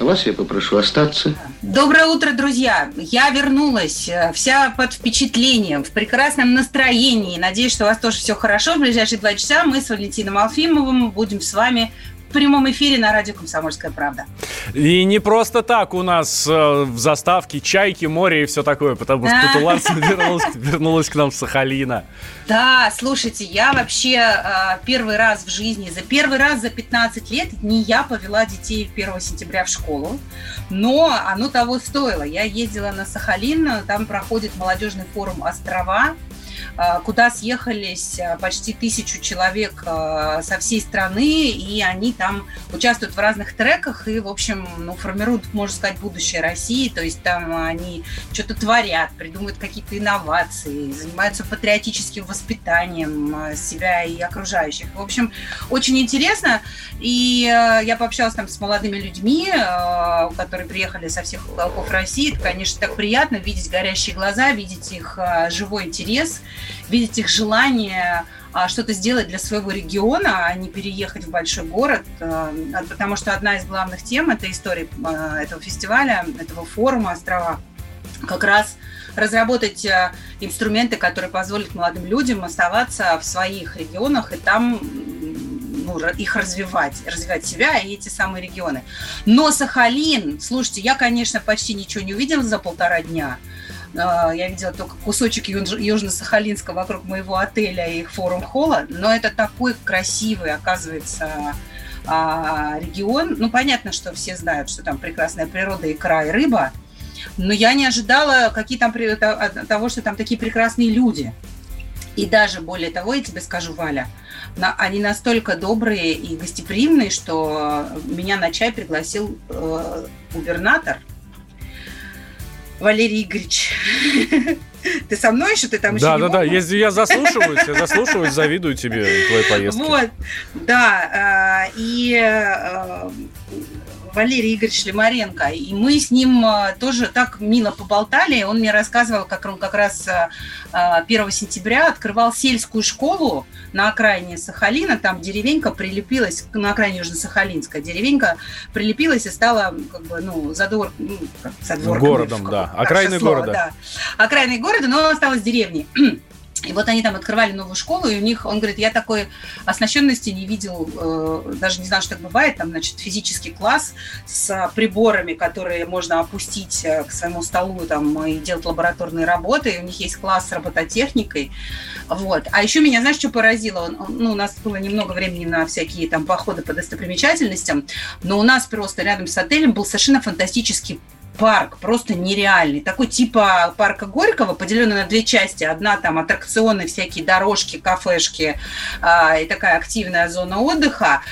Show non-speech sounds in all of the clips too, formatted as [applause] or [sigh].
А вас я попрошу остаться. Доброе утро, друзья! Я вернулась, э, вся под впечатлением, в прекрасном настроении. Надеюсь, что у вас тоже все хорошо. В ближайшие два часа мы с Валентином Алфимовым будем с вами в прямом эфире на радио «Комсомольская правда». И не просто так у нас э, в заставке чайки, море и все такое, потому что Ларсон [laughs] вернулась, вернулась к нам с Сахалина. Да, слушайте, я вообще э, первый раз в жизни, за первый раз за 15 лет не я повела детей 1 сентября в школу, но оно того стоило. Я ездила на Сахалин, там проходит молодежный форум «Острова», куда съехались э, почти тысячу человек э, со всей страны, и они там участвуют в разных треках и, в общем, ну, формируют, можно сказать, будущее России. То есть там они что-то творят, придумывают какие-то инновации, занимаются патриотическим воспитанием э, себя и окружающих. В общем, очень интересно. И э, я пообщалась там с молодыми людьми, э, которые приехали со всех уголков России. Это, конечно, так приятно видеть горящие глаза, видеть их э, живой интерес, видеть их желание а, что-то сделать для своего региона, а не переехать в большой город, а, потому что одна из главных тем этой истории э, этого фестиваля, этого форума «Острова» как раз разработать инструменты, которые позволят молодым людям оставаться в своих регионах и там ну, их развивать, развивать себя и эти самые регионы. Но Сахалин, слушайте, я, конечно, почти ничего не увидела за полтора дня. Э, Я видела только кусочек Юж- Южно-Сахалинска вокруг моего отеля и форум-холла, но это такой красивый, оказывается, а, регион. Ну, понятно, что все знают, что там прекрасная природа, и рыба, но я не ожидала какие там, того, что там такие прекрасные люди. И даже более того, я тебе скажу, Валя, на- они настолько добрые и гостеприимные, что меня на чай пригласил э, губернатор Валерий Игоревич. [laughs] Ты со мной еще? Ты там еще Да, да, да, я заслушиваюсь, я заслушиваюсь, завидую тебе твоей поездке. Вот, да, э, и э, Валерий Игоревич Лимаренко, и мы с ним э, тоже так мило поболтали, он мне рассказывал, как он как раз э, э, 1 сентября открывал сельскую школу на окраине Сахалина, там деревенька прилепилась, на окраине Южно-Сахалинская деревенька прилепилась и стала как бы, ну, задвор, ну, как задворками, Городом, да. Окраиной города. Да. Окраиной города, но осталась деревней. И вот они там открывали новую школу, и у них, он говорит, я такой оснащенности не видел, э, даже не знал, что так бывает, там, значит, физический класс с приборами, которые можно опустить э, к своему столу там, и делать лабораторные работы, и у них есть класс с робототехникой, вот. А еще меня, знаешь, что поразило? Он- ну, у нас было немного времени на всякие там походы по достопримечательностям, но у нас просто рядом с отелем был совершенно фантастический парк, просто нереальный. Такой типа парка Горького, поделенный на две части. Одна там аттракционы, всякие дорожки, кафешки а, и такая активная зона отдыха.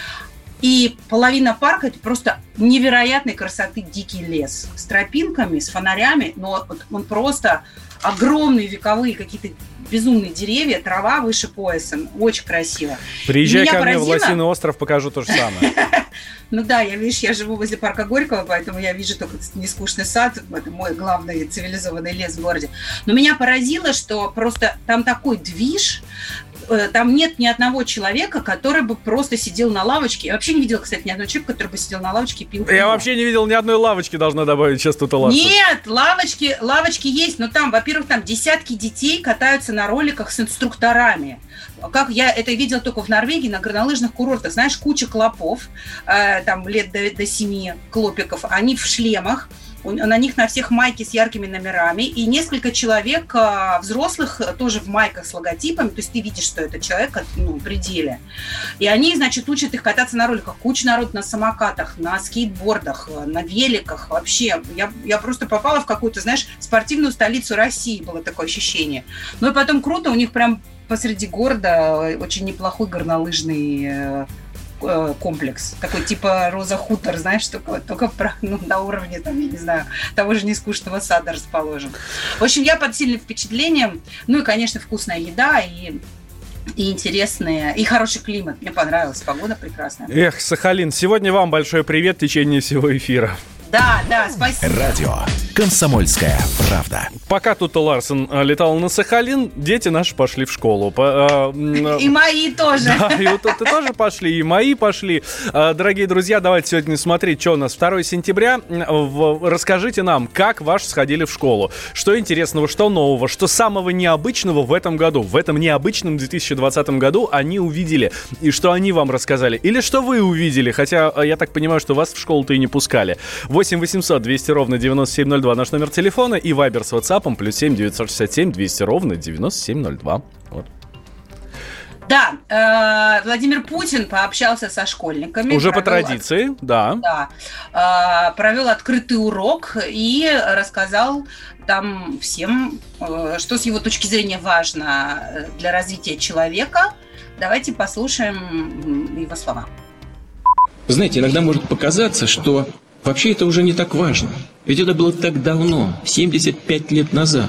И половина парка это просто невероятной красоты дикий лес с тропинками, с фонарями, но вот он просто огромные вековые какие-то безумные деревья, трава выше пояса, очень красиво. Приезжай ко мне в поразило- Лосиный остров, покажу то же самое. [laughs] Ну да, я, видишь, я живу возле парка Горького, поэтому я вижу только нескучный сад, это мой главный цивилизованный лес в городе. Но меня поразило, что просто там такой движ, там нет ни одного человека, который бы просто сидел на лавочке. Я вообще не видела, кстати, ни одного человека, который бы сидел на лавочке и пил Я пиво. вообще не видел ни одной лавочки, должна добавить сейчас тут Ларсон. Нет, лавочки, лавочки есть, но там, во-первых, там десятки детей катаются на роликах с инструкторами. Как я это видела только в Норвегии на горнолыжных курортах, знаешь, куча клопов, э, там лет до, до 7 клопиков, они в шлемах, на них на всех майки с яркими номерами, и несколько человек, э, взрослых, э, тоже в майках с логотипами, то есть ты видишь, что это человек ну, пределе. И они, значит, учат их кататься на роликах. Куча народ на самокатах, на скейтбордах, э, на великах. Вообще, я, я просто попала в какую-то, знаешь, спортивную столицу России, было такое ощущение. Ну и потом круто, у них прям посреди города э, очень неплохой горнолыжный э, э, комплекс. Такой типа Роза Хутор, знаешь, только про, ну, на уровне, там, я не знаю, того же нескучного сада расположен. В общем, я под сильным впечатлением. Ну и, конечно, вкусная еда и и интересные, и хороший климат. Мне понравилась, погода прекрасная. Эх, Сахалин, сегодня вам большой привет в течение всего эфира. Да, да, спасибо. Радио «Комсомольская правда». Пока тут Ларсен э, летал на Сахалин, дети наши пошли в школу. По, э, и мои тоже. [laughs] Да, и вот ты тоже пошли, и мои пошли. Дорогие друзья, давайте сегодня смотреть, что у нас 2 сентября. Расскажите нам, как ваши сходили в школу. Что интересного, что нового, что самого необычного в этом году. В этом необычном 2020 году они увидели. И что они вам рассказали. Или что вы увидели, хотя я так понимаю, что вас в школу-то и не пускали. 8 800 200 ровно 9702 наш номер телефона и вайбер с WhatsApp плюс 7 967 200 ровно 9702. Вот. Да, э, Владимир Путин пообщался со школьниками. Уже по традиции, от... да. Да. Э, провел открытый урок и рассказал там всем, э, что с его точки зрения важно для развития человека. Давайте послушаем его слова. Знаете, иногда может показаться, что Вообще это уже не так важно. Ведь это было так давно, 75 лет назад.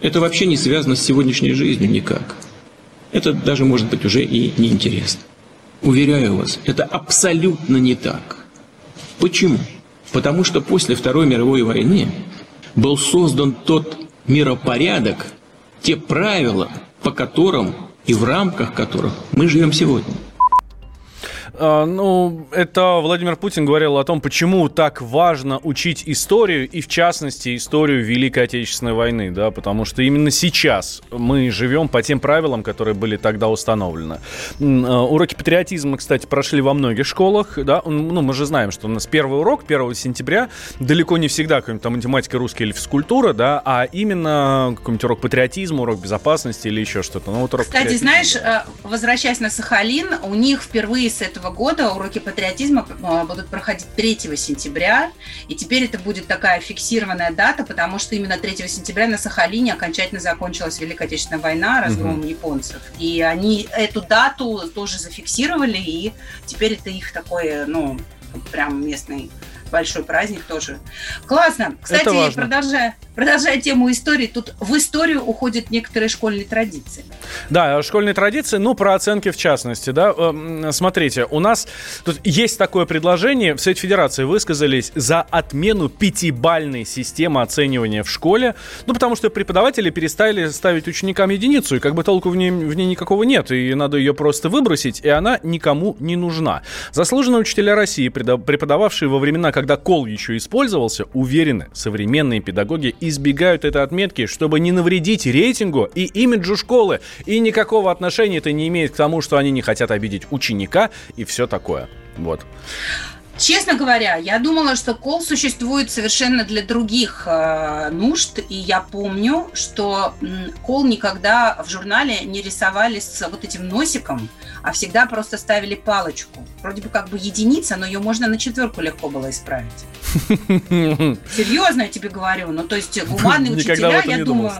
Это вообще не связано с сегодняшней жизнью никак. Это даже, может быть, уже и неинтересно. Уверяю вас, это абсолютно не так. Почему? Потому что после Второй мировой войны был создан тот миропорядок, те правила, по которым и в рамках которых мы живем сегодня. А, ну, это Владимир Путин говорил о том, почему так важно учить историю, и в частности историю Великой Отечественной войны, да, потому что именно сейчас мы живем по тем правилам, которые были тогда установлены. А, уроки патриотизма, кстати, прошли во многих школах, да, ну, мы же знаем, что у нас первый урок 1 сентября далеко не всегда какая-нибудь там математика, русская или физкультура, да, а именно какой-нибудь урок патриотизма, урок безопасности или еще что-то. Ну, вот урок Кстати, знаешь, э, возвращаясь на Сахалин, у них впервые с этого года уроки патриотизма а, будут проходить 3 сентября. И теперь это будет такая фиксированная дата, потому что именно 3 сентября на Сахалине окончательно закончилась Великая Отечественная война разгромом угу. японцев. И они эту дату тоже зафиксировали, и теперь это их такой, ну, прям местный большой праздник тоже. Классно. Кстати, продолжая, продолжая тему истории, тут в историю уходят некоторые школьные традиции. Да, школьные традиции, ну, про оценки в частности, да. Эм, смотрите, у нас тут есть такое предложение, в Совете Федерации высказались за отмену пятибальной системы оценивания в школе, ну, потому что преподаватели перестали ставить ученикам единицу, и как бы толку в ней, в ней никакого нет, и надо ее просто выбросить, и она никому не нужна. Заслуженные учителя России, преподававшие во времена, когда кол еще использовался, уверены, современные педагоги избегают этой отметки, чтобы не навредить рейтингу и имиджу школы. И никакого отношения это не имеет к тому, что они не хотят обидеть ученика и все такое. Вот. Честно говоря, я думала, что кол существует совершенно для других э, нужд, и я помню, что кол никогда в журнале не рисовали с вот этим носиком, а всегда просто ставили палочку. Вроде бы как бы единица, но ее можно на четверку легко было исправить. [laughs] Серьезно я тебе говорю. Ну, то есть гуманные учителя, я думаю...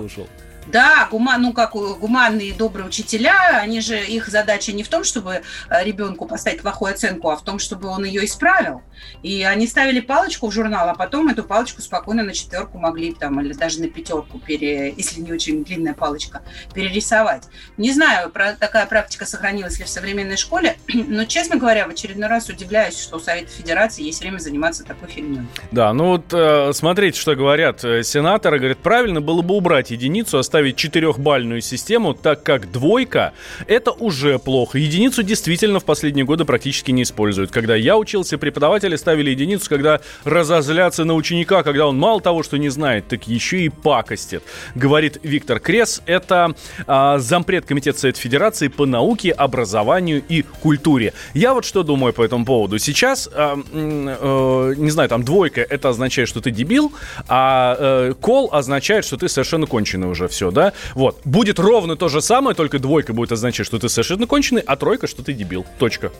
Да, гума, ну как гуманные добрые учителя, они же их задача не в том, чтобы э, ребенку поставить плохую оценку, а в том, чтобы он ее исправил. И они ставили палочку в журнал, а потом эту палочку спокойно на четверку могли там или даже на пятерку, пере, если не очень длинная палочка, перерисовать. Не знаю, про, такая практика сохранилась ли в современной школе, [clears throat] но, честно говоря, в очередной раз удивляюсь, что у Совета Федерации есть время заниматься такой фигней. Да, ну вот э, смотрите, что говорят э, сенаторы. Говорят, правильно было бы убрать единицу, оставить четырехбальную систему, так как двойка — это уже плохо. Единицу действительно в последние годы практически не используют. Когда я учился, преподаватели ставили единицу, когда разозлятся на ученика, когда он мало того, что не знает, так еще и пакостит. Говорит Виктор Крес, это а, зампред Комитета Совета Федерации по науке, образованию и культуре. Я вот что думаю по этому поводу. Сейчас, а, а, не знаю, там двойка это означает, что ты дебил, а а кол означает, что ты совершенно конченый уже все, да? Вот. Будет ровно то же самое, только двойка будет означать, что ты совершенно конченый, а тройка, что ты дебил. Точка.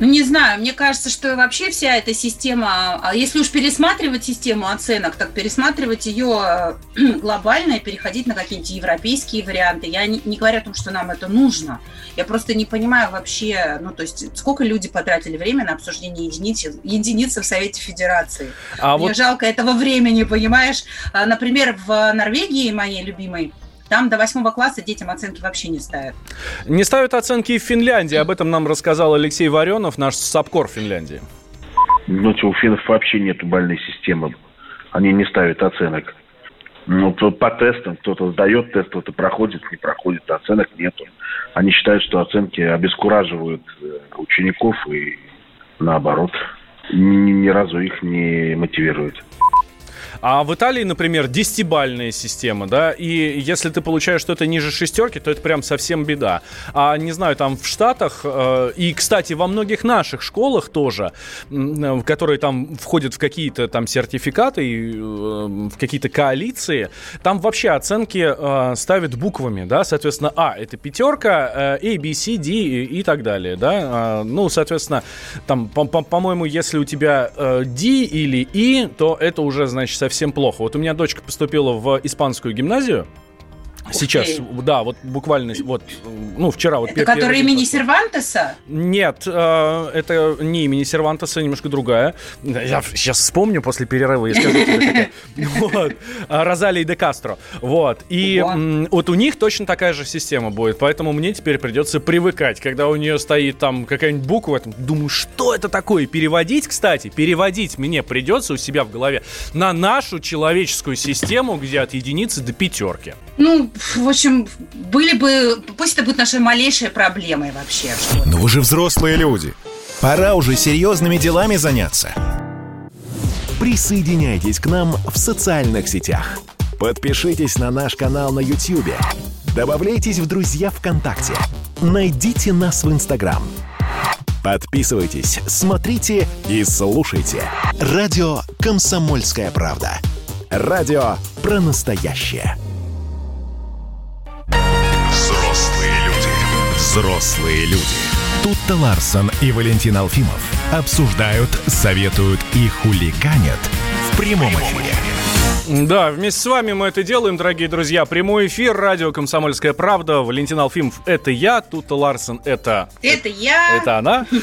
Ну, не знаю, мне кажется, что вообще вся эта система, а если уж пересматривать систему оценок, так пересматривать ее [clears throat] глобально и переходить на какие-нибудь европейские варианты. Я не, не говорю о том, что нам это нужно. Я просто не понимаю вообще, ну, то есть, сколько люди потратили время на обсуждение единицы, единицы в Совете Федерации. А Мне вот... жалко этого времени, понимаешь? А, например, в Норвегии, моей любимой, там до восьмого класса детям оценки вообще не ставят. Не ставят оценки и в Финляндии. Об этом нам рассказал Алексей Варенов, наш САПКОР Финляндии. Ну, у финнов вообще нет бальной системы. Они не ставят оценок. Ну, по тестам кто-то сдает тест, кто-то проходит, не проходит, оценок нету. Они считают, что оценки обескураживают э, учеников и наоборот. Ни, ни разу их не мотивируют. А в Италии, например, десятибальная система, да, и если ты получаешь что-то ниже шестерки, то это прям совсем беда. А, не знаю, там в Штатах, э, и, кстати, во многих наших школах тоже, э, которые там входят в какие-то там сертификаты, э, в какие-то коалиции, там вообще оценки ставят буквами, да, соответственно, А – это пятерка, A, B, C, D и, так далее, да. Э, ну, соответственно, там, по-моему, если у тебя D или И, то это уже, значит, совсем плохо. Вот у меня дочка поступила в испанскую гимназию. Сейчас, да, вот буквально, вот, ну, вчера вот... Это который имени Сервантеса? Нет, э, это не имени Сервантеса, немножко другая. Я сейчас вспомню после перерыва и скажу тебе, [laughs] Вот. А, Розалия де Кастро. Вот. И вот у них точно такая же система будет, поэтому мне теперь придется привыкать, когда у нее стоит там какая-нибудь буква, думаю, что это такое? Переводить, кстати, переводить мне придется у себя в голове на нашу человеческую систему, где от единицы до пятерки. Ну, в общем, были бы... Пусть это будет нашей малейшей проблемой вообще. Но вы же взрослые люди. Пора уже серьезными делами заняться. Присоединяйтесь к нам в социальных сетях. Подпишитесь на наш канал на YouTube. Добавляйтесь в друзья ВКонтакте. Найдите нас в Инстаграм. Подписывайтесь, смотрите и слушайте. Радио «Комсомольская правда». Радио про настоящее. Взрослые люди. Тут-то Ларсон и Валентин Алфимов обсуждают, советуют и хулиганят в прямом эфире. Да, вместе с вами мы это делаем, дорогие друзья. Прямой эфир, радио «Комсомольская правда». Валентин Алфимов — это я, Тута Ларсен — это... Это я. Это она. [laughs]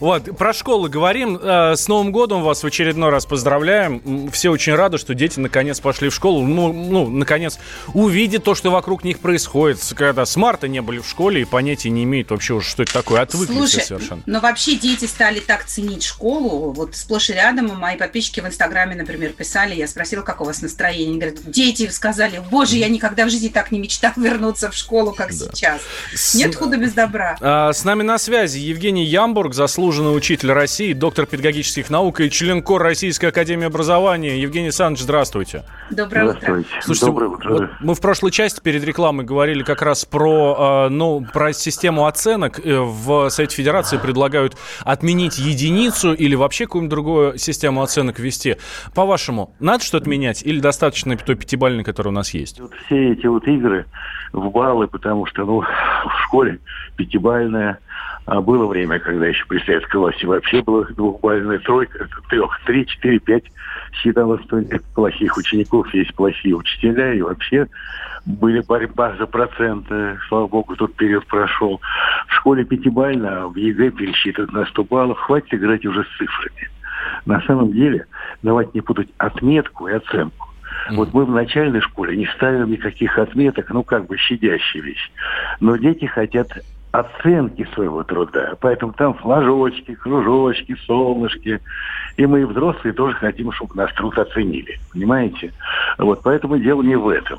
Вот, про школу говорим. Э, с Новым годом вас в очередной раз поздравляем. Все очень рады, что дети наконец пошли в школу. Ну, ну наконец, увидят то, что вокруг них происходит. Когда с марта не были в школе и понятия не имеют вообще уже, что это такое. Отвыкли Слушай, совершенно. но вообще дети стали так ценить школу. Вот сплошь и рядом мои подписчики в Инстаграме, например, писали, я спросила, как у вас настроение? Они говорят, дети сказали, боже, я никогда в жизни так не мечтал вернуться в школу, как да. сейчас. С... Нет худа без добра. А, с нами на связи Евгений Ямбург, заслуженный учитель России, доктор педагогических наук и член КОР Российской Академии Образования. Евгений Александрович, здравствуйте. Доброе утро. Слушайте, Доброе утро. Вот мы в прошлой части перед рекламой говорили как раз про, а, ну, про систему оценок. Э, в Совете Федерации предлагают отменить единицу или вообще какую-нибудь другую систему оценок ввести. По-вашему, надо что-то менять или достаточно той пятибалльной, которая у нас есть? Вот все эти вот игры в баллы, потому что ну, в школе пятибальная, а было время, когда еще при советской власти вообще была двухбальная тройка, трех, три, четыре, пять. Считалось, что нет плохих учеников, есть плохие учителя, и вообще были борьба за проценты. Слава богу, тот период прошел. В школе пятибалльно, а в ЕГЭ пересчитывают на 100 баллов. Хватит играть уже с цифрами. На самом деле, давайте не путать отметку и оценку. Mm-hmm. Вот мы в начальной школе не ставим никаких отметок, ну как бы щадящая вещь. Но дети хотят оценки своего труда. Поэтому там флажочки, кружочки, солнышки. И мы, взрослые, тоже хотим, чтобы наш труд оценили. Понимаете? Вот поэтому дело не в этом.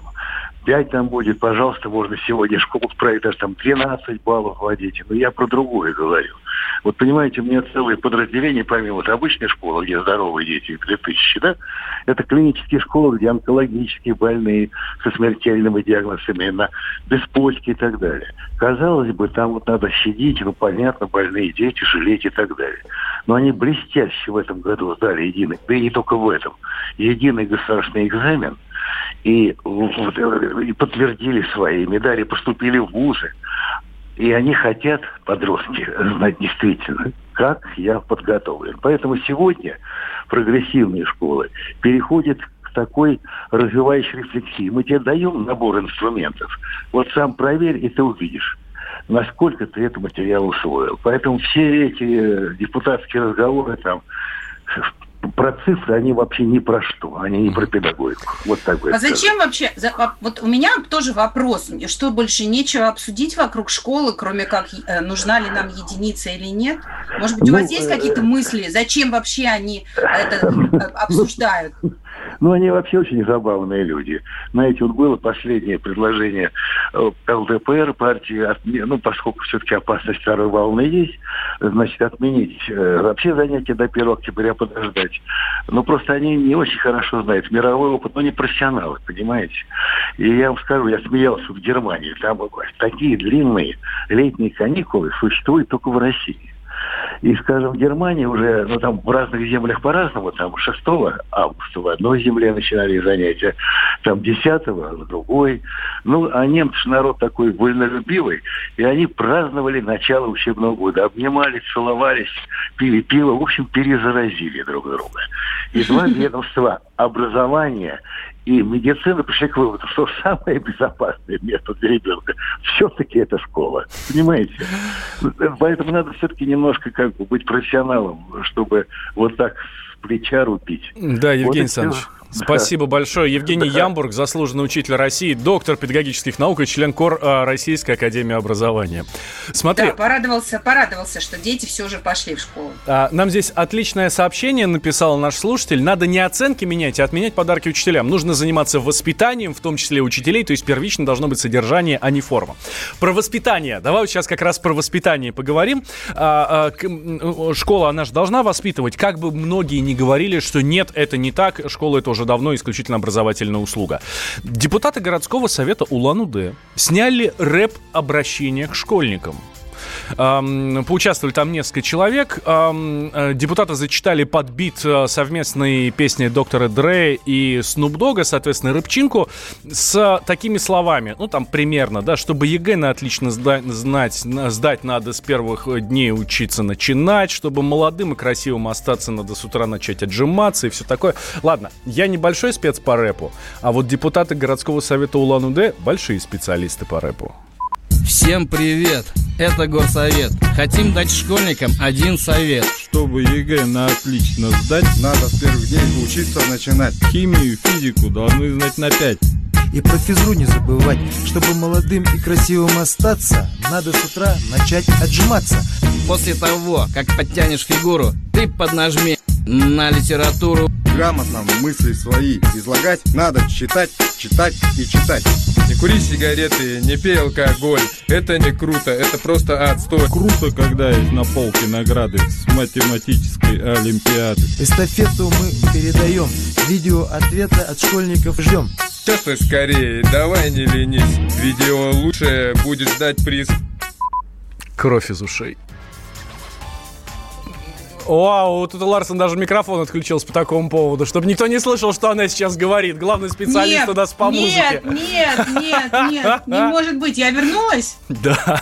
5 там будет, пожалуйста, можно сегодня школу справить, даже там 12 баллов вводите. Но я про другое говорю. Вот понимаете, у меня целое подразделение, помимо вот обычной школы, где здоровые дети, 3000, да, это клинические школы, где онкологические больные со смертельными диагнозами на беспочке и так далее. Казалось бы, там вот надо щадить, ну, понятно, больные дети, жалеть и так далее. Но они блестяще в этом году сдали единый, да и не только в этом, единый государственный экзамен – и, и подтвердили свои медали, поступили в вузы. И они хотят, подростки, знать действительно, как я подготовлен. Поэтому сегодня прогрессивные школы переходят к такой развивающей рефлексии. Мы тебе даем набор инструментов. Вот сам проверь, и ты увидишь насколько ты этот материал усвоил. Поэтому все эти депутатские разговоры там про цифры, они вообще ни про что, они не про педагогику. Вот так бы А зачем вообще, а, вот у меня тоже вопрос, что больше нечего обсудить вокруг школы, кроме как э, нужна ли нам единица или нет? Может быть, у ну, вас есть какие-то э, мысли, зачем вообще они это [laughs] обсуждают? Ну, они вообще очень забавные люди. Знаете, вот было последнее предложение э, ЛДПР партии, ну, поскольку все-таки опасность второй волны есть, значит, отменить э, вообще занятия до 1 октября подождать. Ну, просто они не очень хорошо знают мировой опыт, но не профессионалы, понимаете? И я вам скажу, я смеялся в Германии, там такие длинные летние каникулы существуют только в России. И, скажем, в Германии уже, ну, там в разных землях по-разному, там 6 августа в одной земле начинали занятия, там 10 в другой. Ну, а немцы народ такой вольнолюбивый, и они праздновали начало учебного года, обнимались, целовались, пили пиво, в общем, перезаразили друг друга. И два [laughs] ведомства образования и медицина пришли к выводу, что самое безопасное место для ребенка все-таки это школа. Понимаете? Поэтому надо все-таки немножко как бы быть профессионалом, чтобы вот так с плеча рубить. Да, Евгений вот Александрович. Спасибо большое. Евгений Ямбург, заслуженный учитель России, доктор педагогических наук и член КОР а, Российской Академии Образования. Смотри. Да, порадовался, порадовался, что дети все же пошли в школу. А, нам здесь отличное сообщение написал наш слушатель. Надо не оценки менять, а отменять подарки учителям. Нужно заниматься воспитанием, в том числе учителей, то есть первично должно быть содержание, а не форма. Про воспитание. Давай вот сейчас как раз про воспитание поговорим. А, а, школа, она же должна воспитывать. Как бы многие не говорили, что нет, это не так, школа это уже уже давно исключительно образовательная услуга. Депутаты городского совета Улан-Удэ сняли рэп-обращение к школьникам. Поучаствовали там несколько человек. Э, депутаты зачитали подбит э, совместной песни доктора Dre и Snoop Dogg а, соответственно, рэпчинку, с такими словами. Ну, там примерно, да, чтобы ЕГЭ на отлично знать, сдать надо с первых дней учиться начинать, чтобы молодым и красивым остаться надо с утра начать отжиматься и все такое. Ладно, я небольшой спец по рэпу, а вот депутаты городского совета Улан-Удэ большие специалисты по рэпу. Всем привет! Это Горсовет. Хотим дать школьникам один совет. Чтобы ЕГЭ на отлично сдать, надо с первых дней учиться начинать. Химию, физику должны знать на пять. И про физру не забывать, чтобы молодым и красивым остаться, надо с утра начать отжиматься. После того, как подтянешь фигуру, ты поднажми на литературу. Грамотно мысли свои излагать надо читать, читать и читать. Не кури сигареты, не пей алкоголь. Это не круто, это просто отстой. Круто, когда есть на полке награды с математической олимпиады. Эстафету мы передаем. Видео ответа от школьников ждем. Часто скорее, давай не ленись. Видео лучшее будет ждать приз. Кровь из ушей. Вау, тут Ларсон даже микрофон отключился по такому поводу, чтобы никто не слышал, что она сейчас говорит. Главный специалист нет, у нас по нет, музыке. Нет, нет, нет, [laughs] не может быть. Я вернулась? Да.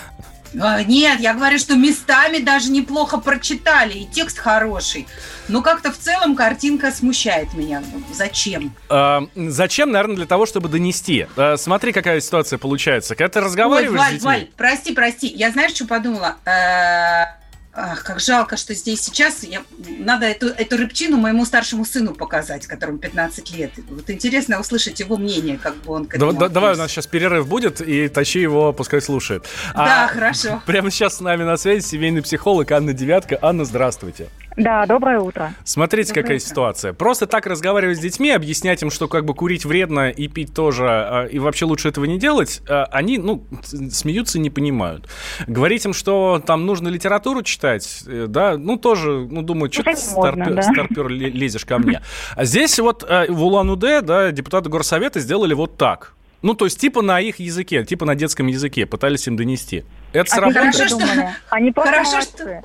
А, нет, я говорю, что местами даже неплохо прочитали, и текст хороший. Но как-то в целом картинка смущает меня. Зачем? А, зачем, наверное, для того, чтобы донести. А, смотри, какая ситуация получается. Когда ты разговариваешь Ой, Валь, с детьми... Валь, прости, прости. Я знаешь, что подумала? Э, Ах, как жалко, что здесь сейчас я, надо эту, эту рыбчину моему старшему сыну показать, которому 15 лет. Вот интересно услышать его мнение, как бы он к этому да, Давай, у нас сейчас перерыв будет, и тащи его, пускай слушает. Да, а, хорошо. Прямо сейчас с нами на связи семейный психолог Анна Девятка. Анна, здравствуйте. Да, доброе утро. Смотрите, доброе какая утро. ситуация. Просто так разговаривать с детьми, объяснять им, что как бы курить вредно и пить тоже, а, и вообще лучше этого не делать, а, они, ну, смеются и не понимают. Говорить им, что там нужно литературу читать, э, да, ну, тоже, ну, думаю, что ты старпер, да? старпер лезешь ко мне. А здесь вот э, в Улан-Удэ, да, депутаты горсовета сделали вот так. Ну, то есть, типа на их языке, типа на детском языке, пытались им донести. Это а сработало? Хорошо, что... Они Хорошо, что...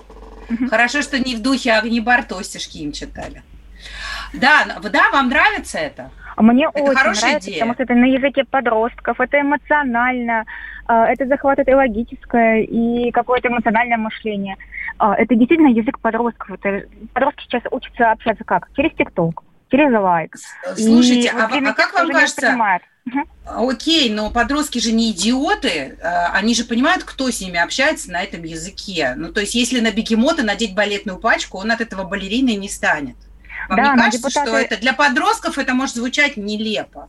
Хорошо, что не в духе Огнебар Тостишки им читали. Да, да, вам нравится это? Мне Это очень хорошая нравится, идея. потому что это на языке подростков, это эмоционально, а, это захватывает и логическое, и какое-то эмоциональное мышление. А, Это действительно язык подростков. Это, подростки сейчас учатся общаться как? Через ТикТок, через лайк. И Слушайте, вот а, а как вам кажется. Мгм. окей, но подростки же не идиоты, а, они же понимают, кто с ними общается на этом языке. Ну, то есть, если на бегемота надеть балетную пачку, он от этого балериной не станет. Вам Да, не кажется, что депутаты- это для подростков это может звучать нелепо?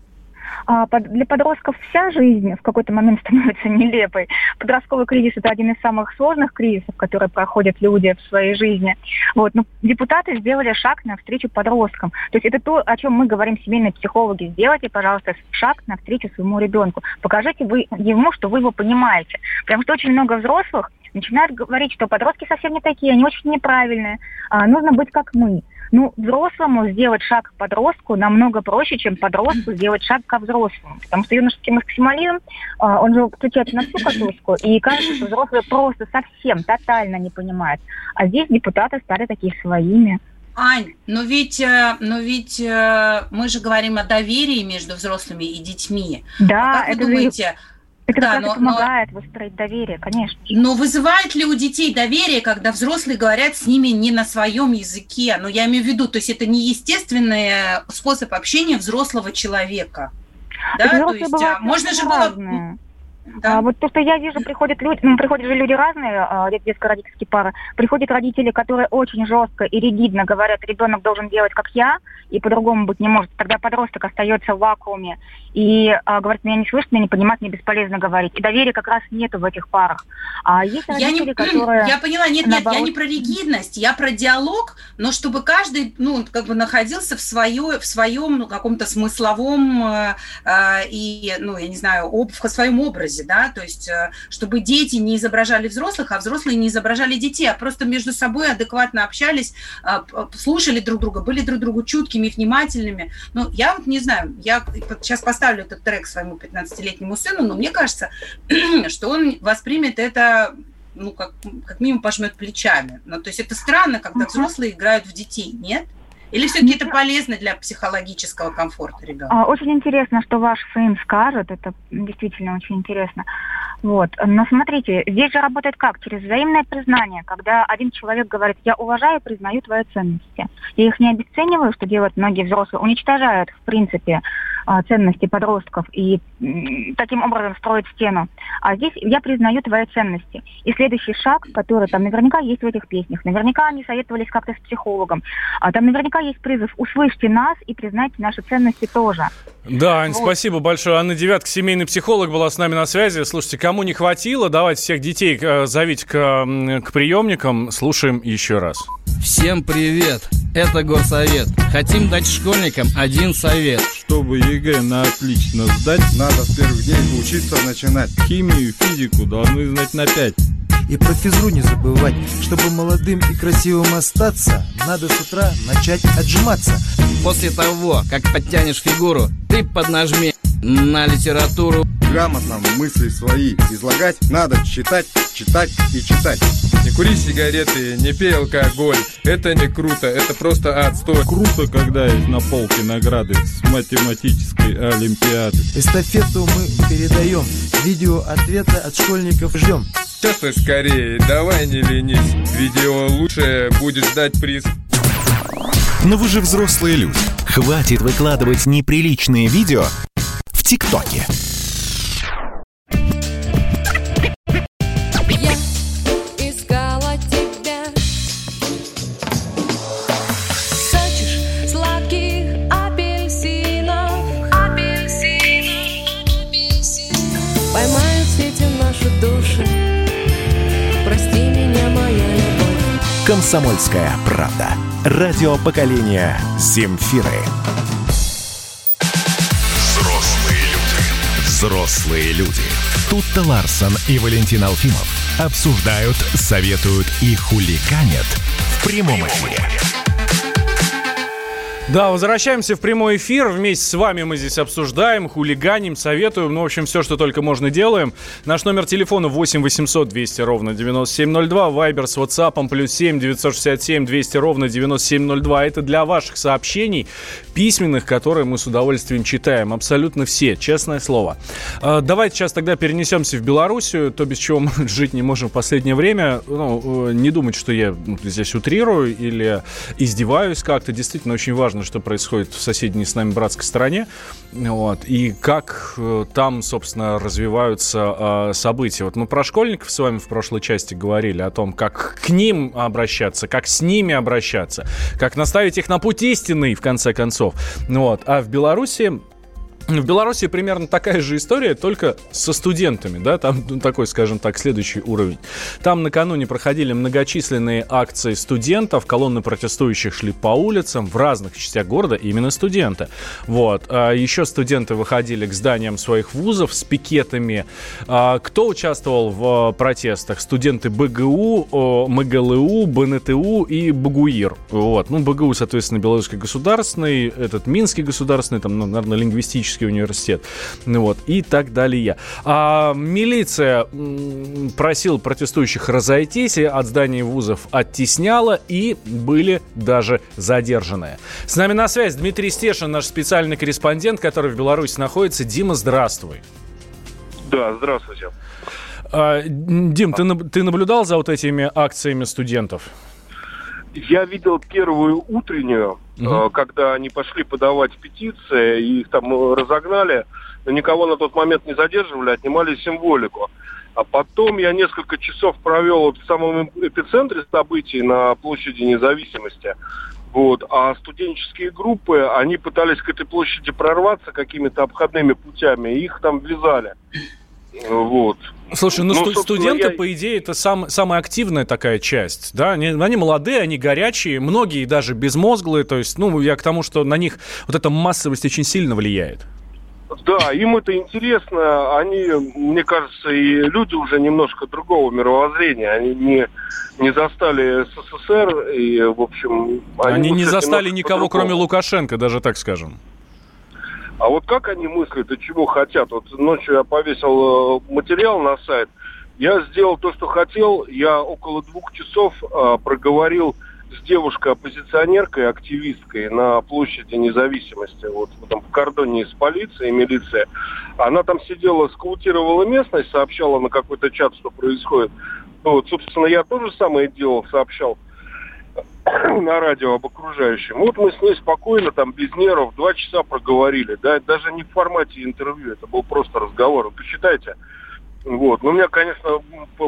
А, Для подростков вся жизнь в какой-то момент [laughs] становится нелепой. Подростковый кризис – это один из самых сложных кризисов, которые проходят люди в своей жизни. Вот. Но депутаты сделали шаг навстречу подросткам. То есть это то, о чем мы говорим семейные психологи. Сделайте, пожалуйста, шаг навстречу своему ребенку. Покажите вы ему, что вы его понимаете. Потому что очень много взрослых начинают говорить, что подростки совсем не такие, они очень неправильные, а, нужно быть как мы. Ну, взрослому сделать шаг к подростку намного проще, чем подростку сделать шаг ко взрослому. Потому что юношеский максимализм, а, он же включается на всю катушку, и кажется, что взрослые просто совсем, тотально не понимают. А здесь депутаты стали такие своими. Ань, но ведь, э, но ведь э, мы же говорим о доверии между взрослыми и детьми. Да, А как вы это же- думаете, Это да, но- помогает выстроить доверие, конечно. Но вызывает ли у детей доверие, когда взрослые говорят с ними не на своем языке? Ну, я имею в виду, то есть это не естественный э, способ общения взрослого человека. Да, то есть а, можно же было... Да. А вот то, что я вижу, приходят люди, ну, приходят же люди разные, а, дет- детско-родительские пары, приходят родители, которые очень жестко и ригидно говорят, ребенок должен делать как я, и по-другому быть не может. Тогда подросток остается в вакууме и а, говорит, меня не слышно, меня не понимают, мне бесполезно говорить. И доверия как раз нету в этих парах. А есть Я, не, родители, которые... я поняла, нет, нет, я наоборот, не про ригидность, я про диалог, но чтобы каждый, ну, как бы находился в, свое, в своем ну, каком-то смысловом э, э, и, ну, я не знаю, об, в своем образе, да, то есть э, чтобы дети не изображали взрослых, а взрослые не изображали детей, а просто между собой адекватно общались, п- слушали друг друга, были друг другу чуткими, внимательными. Ну, я вот не знаю, я сейчас поставлю этот трек своему 15-летнему сыну, но мне кажется, [clears throat] что он воспримет это ну, как, как минимум пожмет плечами. Ну, то есть это странно, когда взрослые играют в детей, нет? Или все-таки это полезно для психологического комфорта ребенка? А, Очень интересно, что ваш сын скажет. Это действительно очень интересно. Вот. Но смотрите, здесь же работает как? Через взаимное признание, когда один человек говорит, я уважаю и признаю твои ценности. Я их не обесцениваю, что делают многие взрослые, уничтожают, в принципе, ценности подростков и таким образом строят стену. А здесь я признаю твои ценности. И следующий шаг, который там наверняка есть в этих песнях, наверняка они советовались как-то с психологом, а там наверняка есть призыв «услышьте нас и признайте наши ценности тоже». Да, Ань, Вот. спасибо большое. Анна Девятка, семейный психолог, была с нами на связи. Слушайте, кому не хватило, давайте всех детей э, зовите к, к приемникам. Слушаем еще раз. Всем привет! Это Горсовет. Хотим дать школьникам один совет. Чтобы ЕГЭ на отлично сдать, Надо с первых дней учиться начинать. химию, физику должны знать на пять. И про физру не забывать Чтобы молодым и красивым остаться Надо с утра начать отжиматься После того, как подтянешь фигуру, ты поднажми на литературу. Грамотно мысли свои излагать. Надо читать, читать и читать. Не кури сигареты, не пей алкоголь. Это не круто, это просто отстой. Круто, когда есть на полке награды с математической олимпиады. Эстафету мы передаем Видео ответы от школьников ждем Часто скорее, давай не ленись. Видео лучшее будет ждать приз. Но вы же взрослые люди. Хватит выкладывать неприличные видео ТикТоке. Я искала тебя Хочешь сладких апельсинов Поймают сети наши души Прости меня, моя любовь Комсомольская правда. Радио поколения Земфиры. Взрослые люди. Тут-то Ларсон и Валентин Алфимов обсуждают, советуют и хулиганят в прямом эфире. Да, возвращаемся в прямой эфир. Вместе с вами мы здесь обсуждаем, хулиганим, советуем. Ну, в общем, все, что только можно делаем. Наш номер телефона 8 800 200 ровно 9702. Вайбер с WhatsApp плюс 7 967 200 ровно 9702. Это для ваших сообщений письменных, которые мы с удовольствием читаем. Абсолютно все, честное слово. А, давайте сейчас тогда перенесемся в Белоруссию, то без чего мы [laughs] жить не можем в последнее время. Ну, э, не думать, что я здесь утрирую или издеваюсь как-то. Действительно, очень важно важно, что происходит в соседней с нами братской стране, вот, и как э, там, собственно, развиваются э, события. Вот мы про школьников с вами в прошлой части говорили о том, как к ним обращаться, как с ними обращаться, как наставить их на путь истинный, в конце концов. Вот. А в Беларуси в Беларуси примерно такая же история, только со студентами, да, там ну, такой, скажем так, следующий уровень. Там накануне проходили многочисленные акции студентов, колонны протестующих шли по улицам в разных частях города, именно студенты. Вот. А еще студенты выходили к зданиям своих вузов с пикетами. А кто участвовал в протестах? Студенты БГУ, МГЛУ, БНТУ и БГУИР. Вот. Ну, БГУ, соответственно, Белорусский государственный, этот Минский государственный, там, ну, наверное, лингвистический Технический университет, ну вот, и так далее. А милиция просила протестующих разойтись, от зданий вузов оттесняла, и были даже задержанные. С нами на связь Дмитрий Стешин, наш специальный корреспондент, который в Беларуси находится. Дима, здравствуй. Да, здравствуйте. А, Дим, ты, ты наблюдал за вот этими акциями студентов? Я видел первую утреннюю, угу. когда они пошли подавать петиции, и их там э, разогнали, но никого на тот момент не задерживали, отнимали символику. А потом я несколько часов провел в самом эпицентре событий на площади независимости. Вот. А студенческие группы, они пытались к этой площади прорваться какими-то обходными путями, и их там вязали. Вот. Слушай, ну, ну студенты, я... по идее, это сам, самая активная такая часть, да? Они, они молодые, они горячие, многие даже безмозглые, то есть, ну, я к тому, что на них вот эта массовость очень сильно влияет. Да, им это интересно. Они, мне кажется, и люди уже немножко другого мировоззрения. Они не, не застали СССР, и, в общем... Они, они не застали никого, кроме Лукашенко, даже так скажем. А вот как они мыслят и чего хотят? Вот ночью я повесил э, материал на сайт. Я сделал то, что хотел. Я около двух часов э, проговорил с девушкой-оппозиционеркой, активисткой на площади независимости, вот в этом кордоне с полицией, милицией. Она там сидела, скаутировала местность, сообщала на какой-то чат, что происходит. Вот, собственно, я тоже самое делал, сообщал [coughs] на радио об окружающем. Вот мы с ней спокойно, там, без нервов, два часа проговорили. Да, даже не в формате интервью, это был просто разговор. Вы посчитайте. Вот. Но меня, конечно,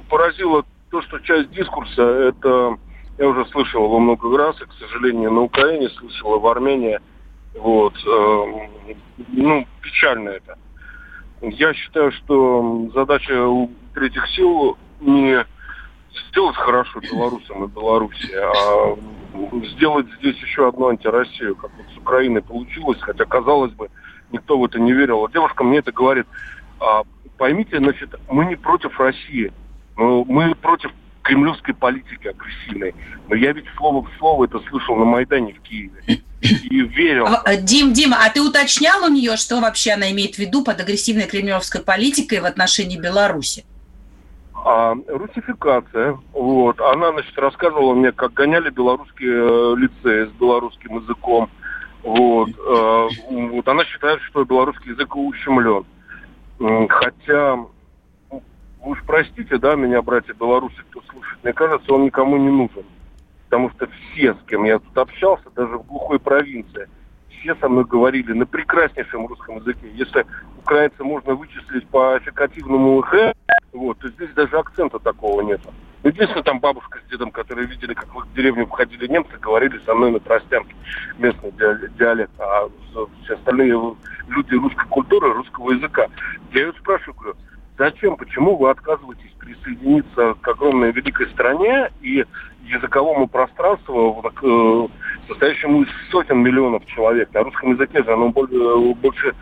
поразило то, что часть дискурса, это я уже слышал его много раз, и, к сожалению, на Украине слышал, в Армении. Вот. Э, ну, печально это. Я считаю, что задача у третьих сил не сделать хорошо белорусам и Беларуси, а сделать здесь еще одну антироссию, как вот с Украиной получилось, хотя, казалось бы, никто в это не верил. А девушка мне это говорит, а, поймите, значит, мы не против России, мы против кремлевской политики агрессивной. Но я ведь слово в слово это слышал на Майдане в Киеве. И верил. А, а, Дим, Дима, а ты уточнял у нее, что вообще она имеет в виду под агрессивной кремлевской политикой в отношении Беларуси? А, русификация. Вот. Она, значит, рассказывала мне, как гоняли белорусские э, лицеи с белорусским языком. Вот. Э, вот. Она считает, что белорусский язык ущемлен. Хотя, вы уж простите, да, меня, братья белорусы, кто слушает, мне кажется, он никому не нужен. Потому что все, с кем я тут общался, даже в глухой провинции, все со мной говорили на прекраснейшем русском языке. Если украинца можно вычислить по аффикативному «х», вот, то здесь даже акцента такого нет. Единственное, там бабушка с дедом, которые видели, как в их деревню входили немцы, говорили со мной на тростянке местный диалект, а все остальные люди русской культуры, русского языка. Я ее спрашиваю, говорю, зачем, почему вы отказываетесь присоединиться к огромной великой стране и языковому пространству, э, состоящему из сотен миллионов человек. На русском языке же оно больше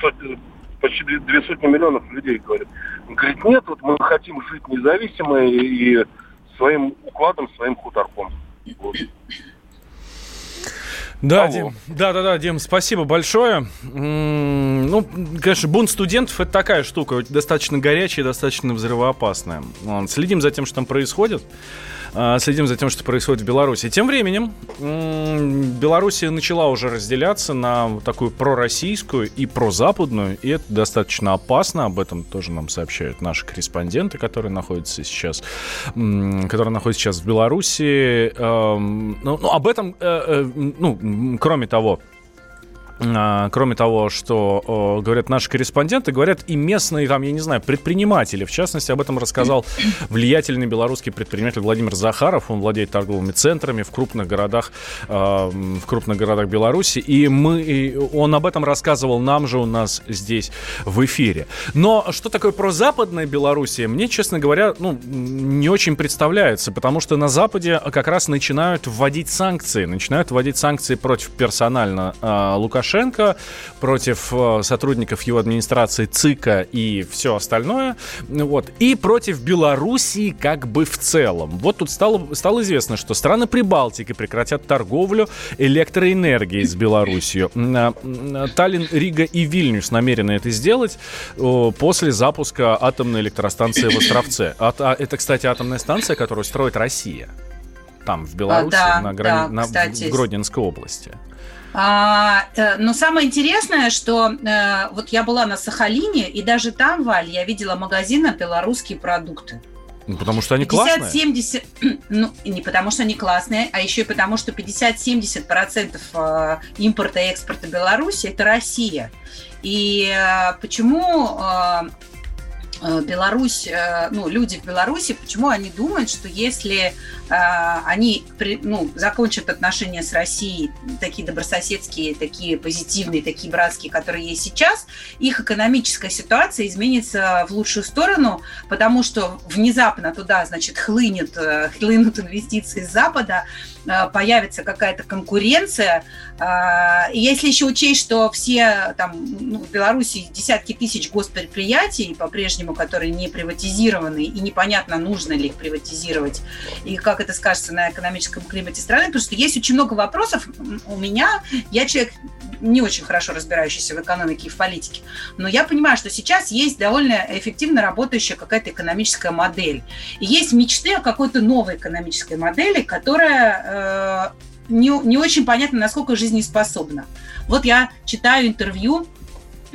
сотен, почти две сотни миллионов людей говорит. Он говорит, нет, вот мы хотим жить независимо и своим укладом, своим хуторком. Вот. Да. Дим, да, да, да, Дим, спасибо большое. Ну, конечно, бунт студентов это такая штука, достаточно горячая, достаточно взрывоопасная. Следим за тем, что там происходит. А, Следим за тем, что происходит в Беларуси. Тем временем м, Белоруссия начала уже разделяться на такую пророссийскую и прозападную, и это достаточно опасно. Об этом тоже нам сообщают наши корреспонденты, которые находятся сейчас, которые находятся сейчас в Беларуси. Эм, Ну, ну, об этом, э, э, ну, кроме того, Кроме того, что говорят наши корреспонденты, говорят и местные, там, я не знаю, предприниматели. В частности, об этом рассказал [clears throat] влиятельный белорусский предприниматель Владимир Захаров. Он владеет торговыми центрами в крупных городах, а, в крупных городах Беларуси. И мы, и он об этом рассказывал нам же у нас здесь в эфире. Но что такое прозападная Белоруссия, мне, честно говоря, ну, не очень представляется, потому что на Западе как раз начинают вводить санкции. Начинают вводить санкции против персонально а, Лукашенко, против а, сотрудников его администрации ЦИКа и все остальное. Вот. И против Белоруссии как бы в целом. Вот тут стало, стало известно, что страны Прибалтики прекратят торговлю электроэнергией с Белоруссией. А, м, Таллин, Рига и Вильнюс намерены это сделать после запуска атомной электростанции в Островце. А, это, кстати, атомная станция, которую строит Россия. Там, в Беларуси, да, на грани- да, на- в Гродненской области. А, э, но самое интересное, что э, вот я была на Сахалине, и даже там, Валь, я видела магазины белорусские продукты. Ну, потому что они классные. 50-70, [clears throat] ну, не потому что они классные, а еще и потому, что 50-70% э, импорта и экспорта Беларуси – это Россия. И почему Беларусь, э, ну, люди в Беларуси, почему они думают, что если э, они ну, закончат отношения с Россией, такие добрососедские, такие позитивные, такие братские, которые есть сейчас, их экономическая ситуация изменится в лучшую сторону, потому что внезапно туда, значит, хлынет, э, хлынут инвестиции с Запада, э, появится какая-то конкуренция. А, И если еще учесть, что все там ну, в Беларуси десятки тысяч госпредприятий по-прежнему, которые не приватизированы, и непонятно, нужно ли их приватизировать, и как это скажется на экономическом климате страны, потому что есть очень много вопросов у меня. Я человек не очень хорошо разбирающийся в экономике и в политике, но я понимаю, что сейчас есть довольно эффективно работающая какая-то экономическая модель. И есть мечты о какой-то новой экономической модели, которая э, не, не очень понятно, насколько жизнеспособна. Вот я читаю интервью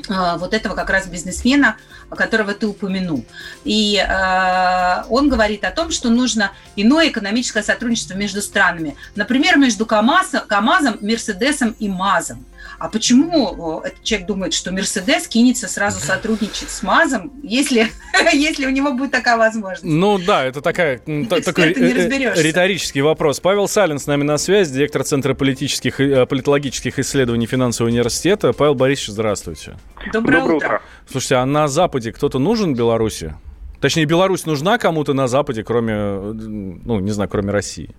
э, вот этого как раз бизнесмена, которого ты упомянул. И э, он говорит о том, что нужно иное экономическое сотрудничество между странами. Например, между КАМАЗом, КАМАЗом Мерседесом и МАЗом. А почему этот человек думает, что Мерседес кинется сразу сотрудничать с МАЗом, если, [laughs] если у него будет такая возможность? Ну да, это такая, та- такой э, э, риторический вопрос. Павел Салин с нами на связи, директор Центра политических, э, политологических исследований финансового университета. Павел Борисович, здравствуйте. Доброе, Доброе утро. утро. Слушайте, а на Западе кто-то нужен Беларуси? Точнее, Беларусь нужна кому-то на Западе, кроме, ну, не знаю, кроме России?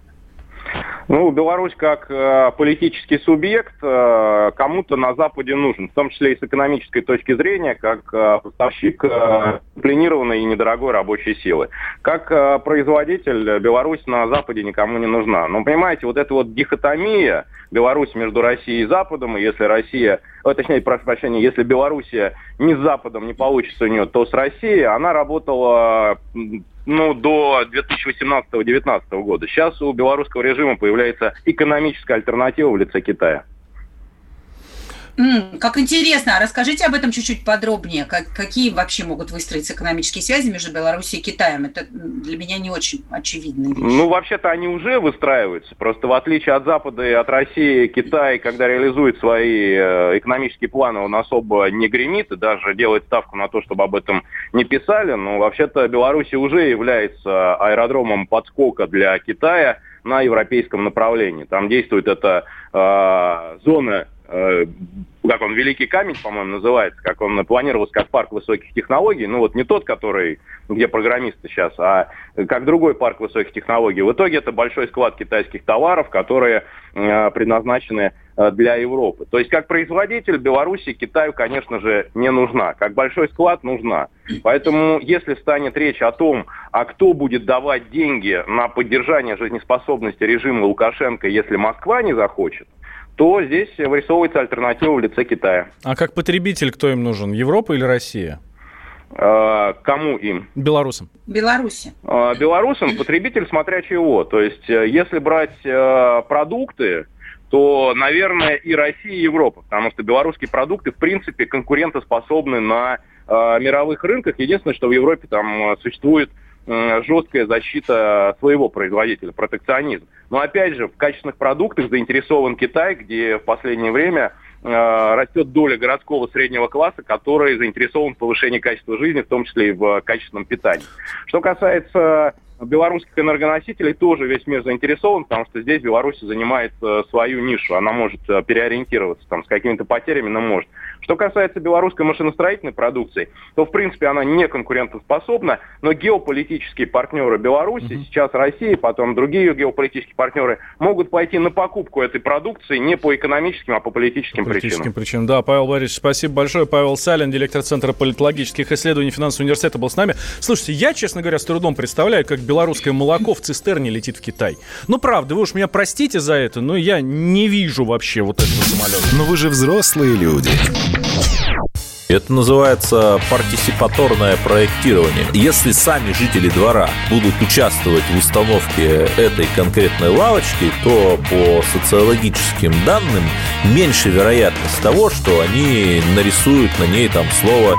Ну, Беларусь как э, политический субъект э, кому-то на Западе нужен, в том числе и с экономической точки зрения, как э, поставщик э, планированной и недорогой рабочей силы. Как э, производитель Беларусь на Западе никому не нужна. Но понимаете, вот эта вот дихотомия Беларусь между Россией и Западом, и если Россия, э, точнее, прошу прощения, если Белоруссия не с Западом не получится у нее, то с Россией, она работала ну, до 2018-2019 года. Сейчас у белорусского режима появляется экономическая альтернатива в лице Китая. Как интересно, а расскажите об этом чуть-чуть подробнее. Как, какие вообще могут выстроиться экономические связи между Беларусью и Китаем? Это для меня не очень очевидная вещь. Ну, вообще-то они уже выстраиваются. Просто в отличие от Запада и от России, Китай, когда реализует свои э, экономические планы, он особо не гремит и даже делает ставку на то, чтобы об этом не писали. Но вообще-то Беларусь уже является аэродромом подскока для Китая на европейском направлении. Там действует эта э, зона как он, Великий камень, по-моему, называется, как он планировался как парк высоких технологий, ну вот не тот, который, где программисты сейчас, а как другой парк высоких технологий. В итоге это большой склад китайских товаров, которые э, предназначены э, для Европы. То есть как производитель Беларуси Китаю, конечно же, не нужна. Как большой склад нужна. Поэтому если станет речь о том, а кто будет давать деньги на поддержание жизнеспособности режима Лукашенко, если Москва не захочет, то здесь вырисовывается альтернатива в лице Китая. А как потребитель кто им нужен? Европа или Россия? Э, кому им? Белорусам. Беларуси. Э, белорусам потребитель смотря чего. То есть, э, если брать продукты, то, наверное, и Россия, и Европа, потому что белорусские продукты, в принципе, конкурентоспособны на мировых рынках. Единственное, что в Европе там существует жесткая защита своего производителя, протекционизм. Но опять же, в качественных продуктах заинтересован Китай, где в последнее время Э, растет доля городского среднего класса, который заинтересован в повышении качества жизни, в том числе и в качественном питании. Что касается белорусских энергоносителей тоже весь мир заинтересован, потому что здесь Беларусь занимает э, свою нишу. Она может э, переориентироваться там, с какими-то потерями, но может. Что касается белорусской машиностроительной продукции, то, в принципе, она не конкурентоспособна, но геополитические партнеры Беларуси, угу. сейчас Россия, потом другие геополитические партнеры, могут пойти на покупку этой продукции не по экономическим, а по политическим, по политическим причинам. причинам. Да, Павел Борисович, спасибо большое. Павел Салин, директор Центра политологических исследований финансового университета, был с нами. Слушайте, я, честно говоря, с трудом представляю, как белорусское молоко в цистерне летит в Китай. Ну, правда, вы уж меня простите за это, но я не вижу вообще вот этого самолета. Но вы же взрослые люди. Это называется партисипаторное проектирование. Если сами жители двора будут участвовать в установке этой конкретной лавочки, то по социологическим данным меньше вероятность того, что они нарисуют на ней там слово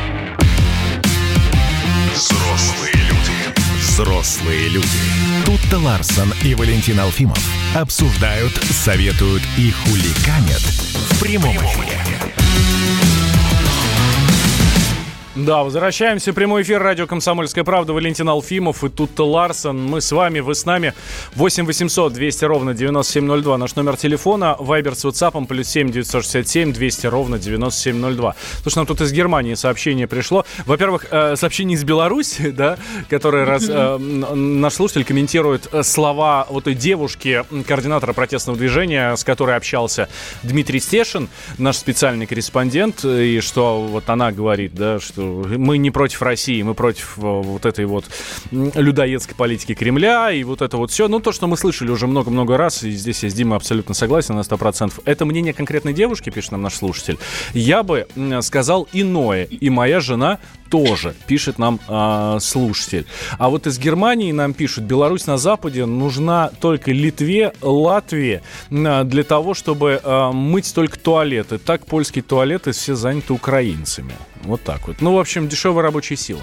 Взрослые люди. Тут-то Ларсон и Валентин Алфимов обсуждают, советуют и хуликанят в прямом эфире. Да, возвращаемся в прямой эфир радио «Комсомольская правда». Валентин Алфимов и Тутта Ларсон. Мы с вами, вы с нами. 8 800 200 ровно 9702. Наш номер телефона. Вайбер с WhatsApp плюс 7 967 200 ровно 9702. Слушай, нам тут из Германии сообщение пришло. Во-первых, э, сообщение из Беларуси, [laughs] да, которое раз, э, наш слушатель комментирует э, слова вот той девушки, координатора протестного движения, с которой общался Дмитрий Стешин, наш специальный корреспондент, и что вот она говорит, да, что мы не против России, мы против э, вот этой вот людоедской политики Кремля и вот это вот все. Ну, то, что мы слышали уже много-много раз, и здесь я с Димой абсолютно согласен на 100%. Это мнение конкретной девушки, пишет нам наш слушатель. Я бы сказал иное, и моя жена тоже, пишет нам э, слушатель. А вот из Германии нам пишут, Беларусь на Западе нужна только Литве, Латвии э, для того, чтобы э, мыть только туалеты. Так польские туалеты все заняты украинцами. Вот так вот. Ну, в общем, дешевая рабочая сила.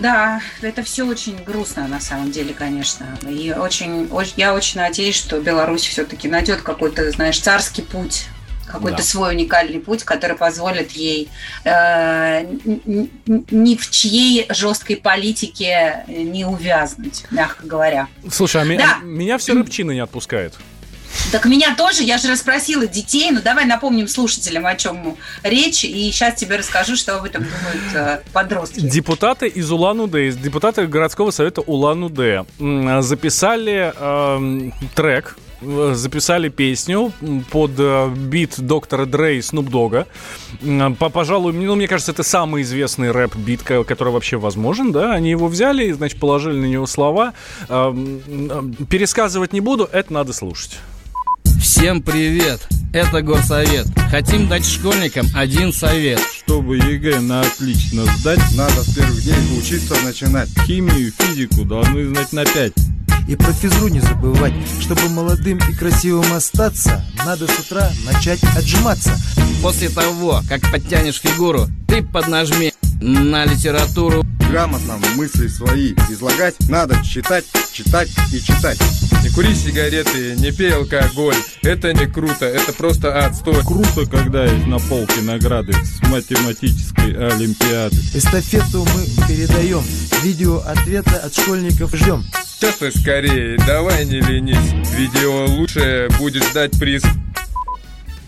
Да, это все очень грустно на самом деле, конечно. И очень, очень я очень надеюсь, что Беларусь все-таки найдет какой-то, знаешь, царский путь какой-то да. свой уникальный путь, который позволит ей э, ни в чьей жесткой политике не увязнуть, мягко говоря. Слушай, а да. меня все рыбчины не отпускает. Так меня тоже, я же расспросила детей, ну давай напомним слушателям, о чем речь, и сейчас тебе расскажу, что об этом думают э, подростки. Депутаты из Улан-Удэ, депутаты городского совета Улан-Удэ записали э, трек записали песню под э, бит доктора Dre и Snoop Dogg а. Пожалуй, ну, мне кажется, это самый известный рэп-бит, который вообще возможен, да. Они его взяли, значит, положили на него слова. Пересказывать не буду, это надо слушать. Всем привет! Это Горсовет. Хотим дать школьникам один совет. Чтобы ЕГЭ на отлично сдать, надо с первых дней учиться начинать. Химию, физику должны знать на пять. И про физру не забывать Чтобы молодым и красивым остаться Надо с утра начать отжиматься После того, как подтянешь фигуру Ты поднажми на литературу. Грамотно мысли свои излагать Надо читать, читать и читать. Не кури сигареты, не пей алкоголь. Это не круто, это просто отстой. Круто, когда есть на полке награды С математической олимпиады. Эстафету мы передаем Видео ответа от школьников ждем. Сейчас ты скорее, давай не ленись. Видео лучшее будет ждать приз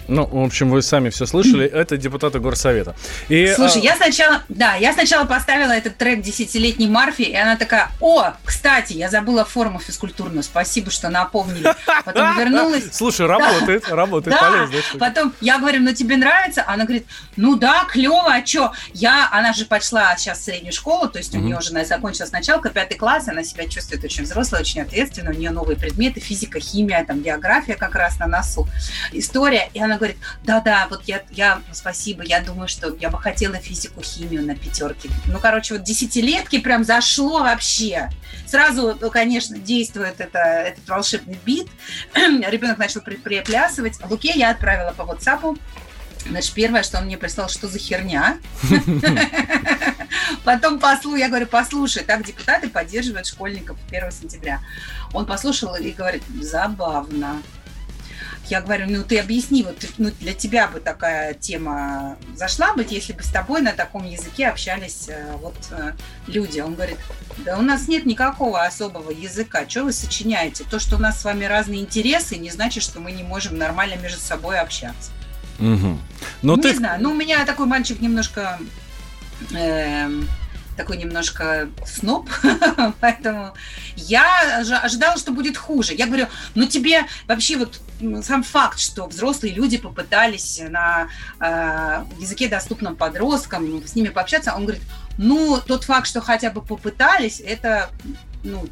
Ну, в общем, вы сами все слышали. [clears throat] Это депутаты горсовета. И, Слушай, а... я сначала, да, я сначала поставила этот трек десятилетней Марфи, и она такая, о, кстати, я забыла форму физкультурную, спасибо, что напомнили. Потом вернулась. [laughs] Слушай, работает, работает, полезно. потом я говорю, ну тебе нравится? Она говорит, ну да, клево, а что? Я, она же пошла сейчас в среднюю школу, то есть у нее уже закончилась началка, пятый класс, она себя чувствует очень взрослой, очень ответственно, у нее новые предметы, физика, химия, там, география как раз на носу, история, и она говорит, да-да, вот я, я, спасибо, я думаю, что я бы хотела физику, химию на пятерке. Ну, короче, вот десятилетки прям зашло вообще. Сразу, ну, конечно, действует это, этот волшебный бит, [clears throat] ребенок начал при- приплясывать. Луке я отправила по WhatsApp. Значит, первое, что он мне прислал, что за херня. [laughs] Потом послу, я говорю, послушай, так депутаты поддерживают школьников 1 сентября. Он послушал и говорит, забавно. Я говорю, ну ты объясни, вот ну, для тебя бы такая тема зашла быть, если бы с тобой на таком языке общались э, вот э, люди. Он говорит, да у нас нет никакого особого языка, что вы сочиняете? То, что у нас с вами разные интересы, не значит, что мы не можем нормально между собой общаться. Мгм. Ну, не ты... знаю, ну у меня такой мальчик немножко эм, такой немножко сноб, [laughs] поэтому я ожи- ожидала, что будет хуже. Я говорю, ну тебе вообще вот сам факт, что взрослые люди попытались на э, языке, доступном подросткам, с ними пообщаться, он говорит, ну тот факт, что хотя бы попытались, это ну,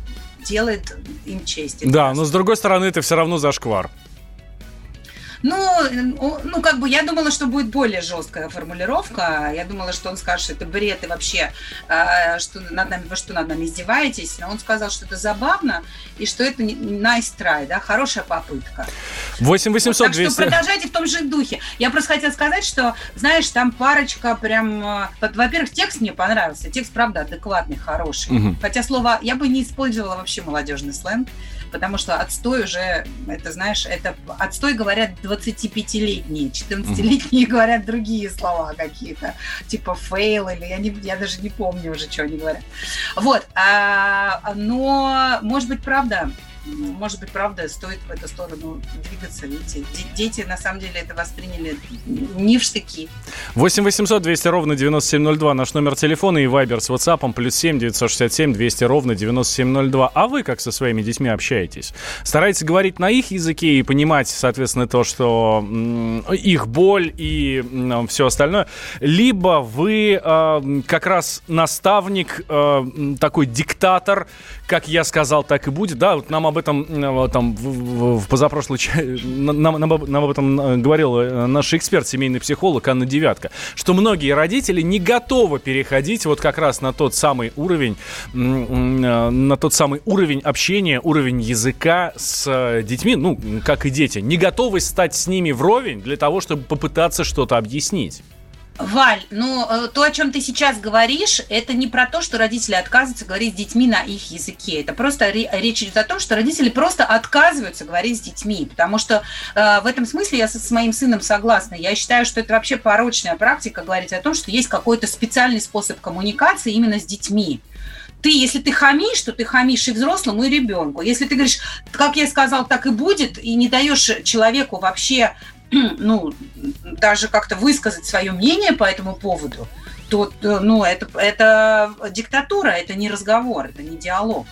делает им честь. Да, но с другой стороны, это все равно зашквар. Ну, ну, как бы я думала, что будет более жесткая формулировка. Я думала, что он скажет, что это бред и вообще, э, что над нами, вы что над нами издеваетесь. Но он сказал, что это забавно и что это nice try, да, хорошая попытка. 8 800 так что 200... продолжайте в том же духе. Я просто хотела сказать, что, знаешь, там парочка прям... во- Во-первых, текст мне понравился. Текст, правда, адекватный, хороший. Мгм. Хотя слово... Я бы не использовала вообще молодежный сленг, потому что отстой уже, это, знаешь, это... Отстой говорят 25-летние, 14-летние [laughs] говорят другие слова какие-то, типа fail или я, не, я даже не помню уже, что они говорят. Вот. а, но, может быть, правда, может быть, правда, стоит в эту сторону двигаться. Видите, де- дети на самом деле это восприняли не в штыки. 8 800 200 ровно 9702 наш номер телефона и Viber с WhatsApp плюс 7 967 200 ровно 9702. А вы как со своими детьми общаетесь? Стараетесь говорить на их языке и понимать, соответственно, то, что их боль и все остальное. Либо вы э, как раз наставник, э, такой диктатор, как я сказал, так и будет. Да, вот нам об этом э, там в, в- в позапрошлый нам, нам нам об этом э, говорил э, наш эксперт, семейный психолог Анна Девятка, что многие родители не готовы переходить вот как раз на тот самый уровень, на тот самый уровень общения, уровень языка с детьми, ну, как и дети, не готовы стать с ними вровень для того, чтобы попытаться что-то объяснить. Валь, ну э, то, о чем ты сейчас говоришь, это не про то, что родители отказываются говорить с детьми на их языке. Это просто ре- речь идет о том, что родители просто отказываются говорить с детьми. Потому что э, в этом смысле я со- с моим сыном согласна. Я считаю, что это вообще порочная практика говорить о том, что есть какой-то специальный способ коммуникации именно с детьми. Ты, если ты хамишь, то ты хамишь и взрослому, и ребенку. Если ты говоришь, как я сказал, так и будет, и не даешь человеку вообще, [clears throat] ну, даже как-то высказать свое мнение по этому поводу, то, э, ну, это, это диктатура, это не разговор, это не диалог.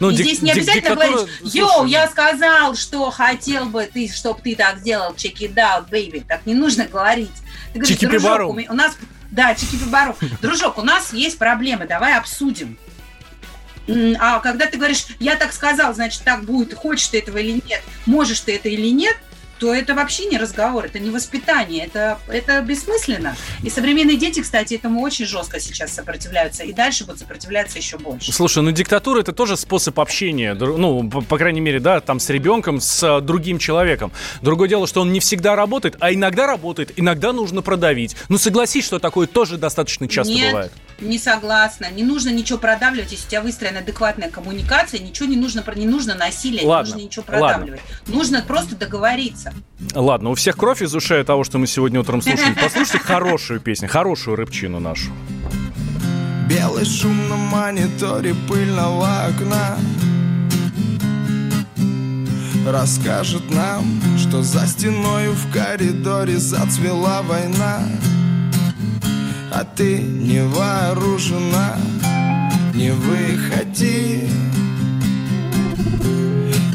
Ну, и дик- здесь не обязательно диктатура- говорить, йоу, слушай, я сказал, что хотел бы ты, чтобы ты так сделал, check it out, baby. Так не нужно говорить. Ты говоришь, Чики-пибару. дружок, у, у нас, да, чики-пибару. Дружок, у нас есть проблемы, давай обсудим. А когда ты говоришь, я так сказал, значит, так будет, хочешь ты этого или нет, можешь ты это или нет, то это вообще не разговор, это не воспитание, это, это бессмысленно. И современные дети, кстати, этому очень жестко сейчас сопротивляются, и дальше будут сопротивляться еще больше. Слушай, ну диктатура это тоже способ общения, ну, по, по крайней мере, да, там с ребенком, с а, другим человеком. Другое дело, что он не всегда работает, а иногда работает, иногда нужно продавить. Ну, согласись, что такое тоже достаточно часто Нет, бывает. Не согласна. Не нужно ничего продавливать, если у тебя выстроена адекватная коммуникация, ничего не нужно, про- не нужно насилие, Ладно, не нужно ничего ладно. продавливать. Нужно просто договориться. Ладно, у всех кровь из ушей от того, что мы сегодня утром слушали. [laughs] Послушайте хорошую песню, хорошую рыбчину нашу. Белый шум на мониторе пыльного окна Расскажет нам, что за стеною в коридоре зацвела война А ты не вооружена, не выходи.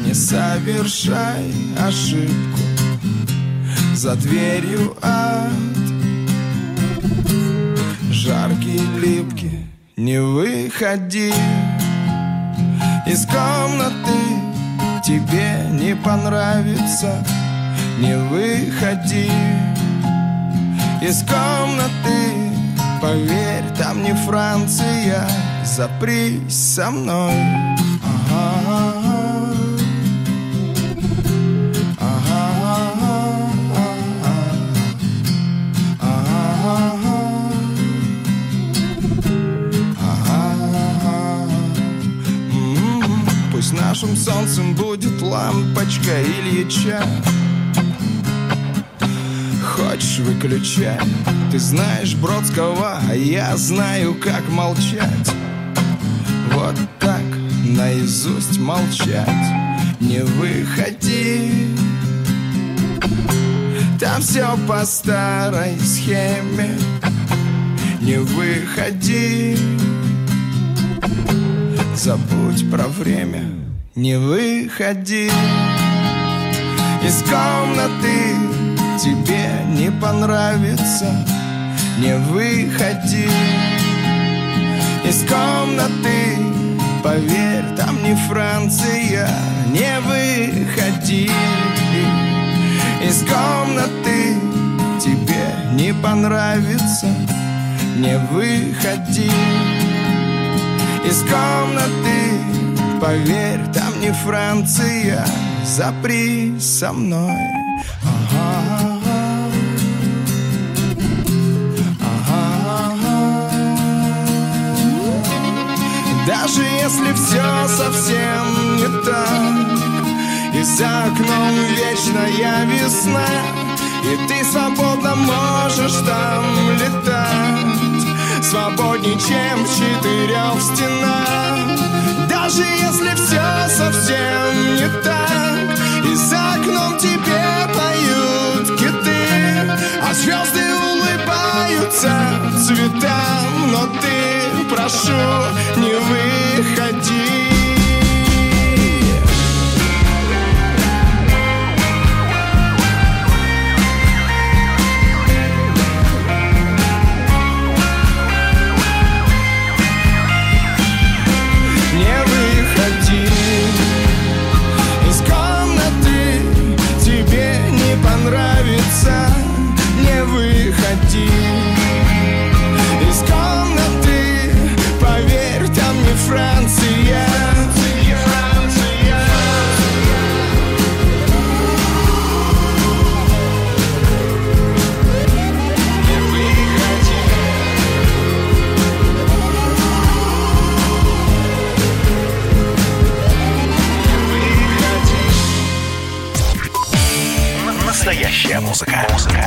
Не совершай ошибку За дверью ад. Жаркий, липкий, не выходи. Из комнаты тебе не понравится Не выходи. Из комнаты Поверь, там не Франция Запрись со мной Ага. Пусть нашим солнцем будет лампочка Ильича Хочешь выключай Ты знаешь Бродского, а я знаю, как молчать. Вот так наизусть молчать Не выходи. Там все по старой схеме. Не выходи. Забудь про время. Не выходи. Из комнаты Тебе не понравится Не выходи. Из комнаты Поверь, там не Франция Не выходи. Из комнаты Тебе не понравится Не выходи. Из комнаты Поверь, там не Франция Запри со мной. Ага. Даже если все совсем не так. И за окном вечная весна И ты свободно можешь там летать. Свободней, чем в четырех стенах. Даже если все совсем не так. И за окном тебе поют киты А звезды улыбаются цветам Но ты, прошу, не выходи. Понравится выходи из комнаты Поверь, там не Франция Настоящая музыка. Музыка.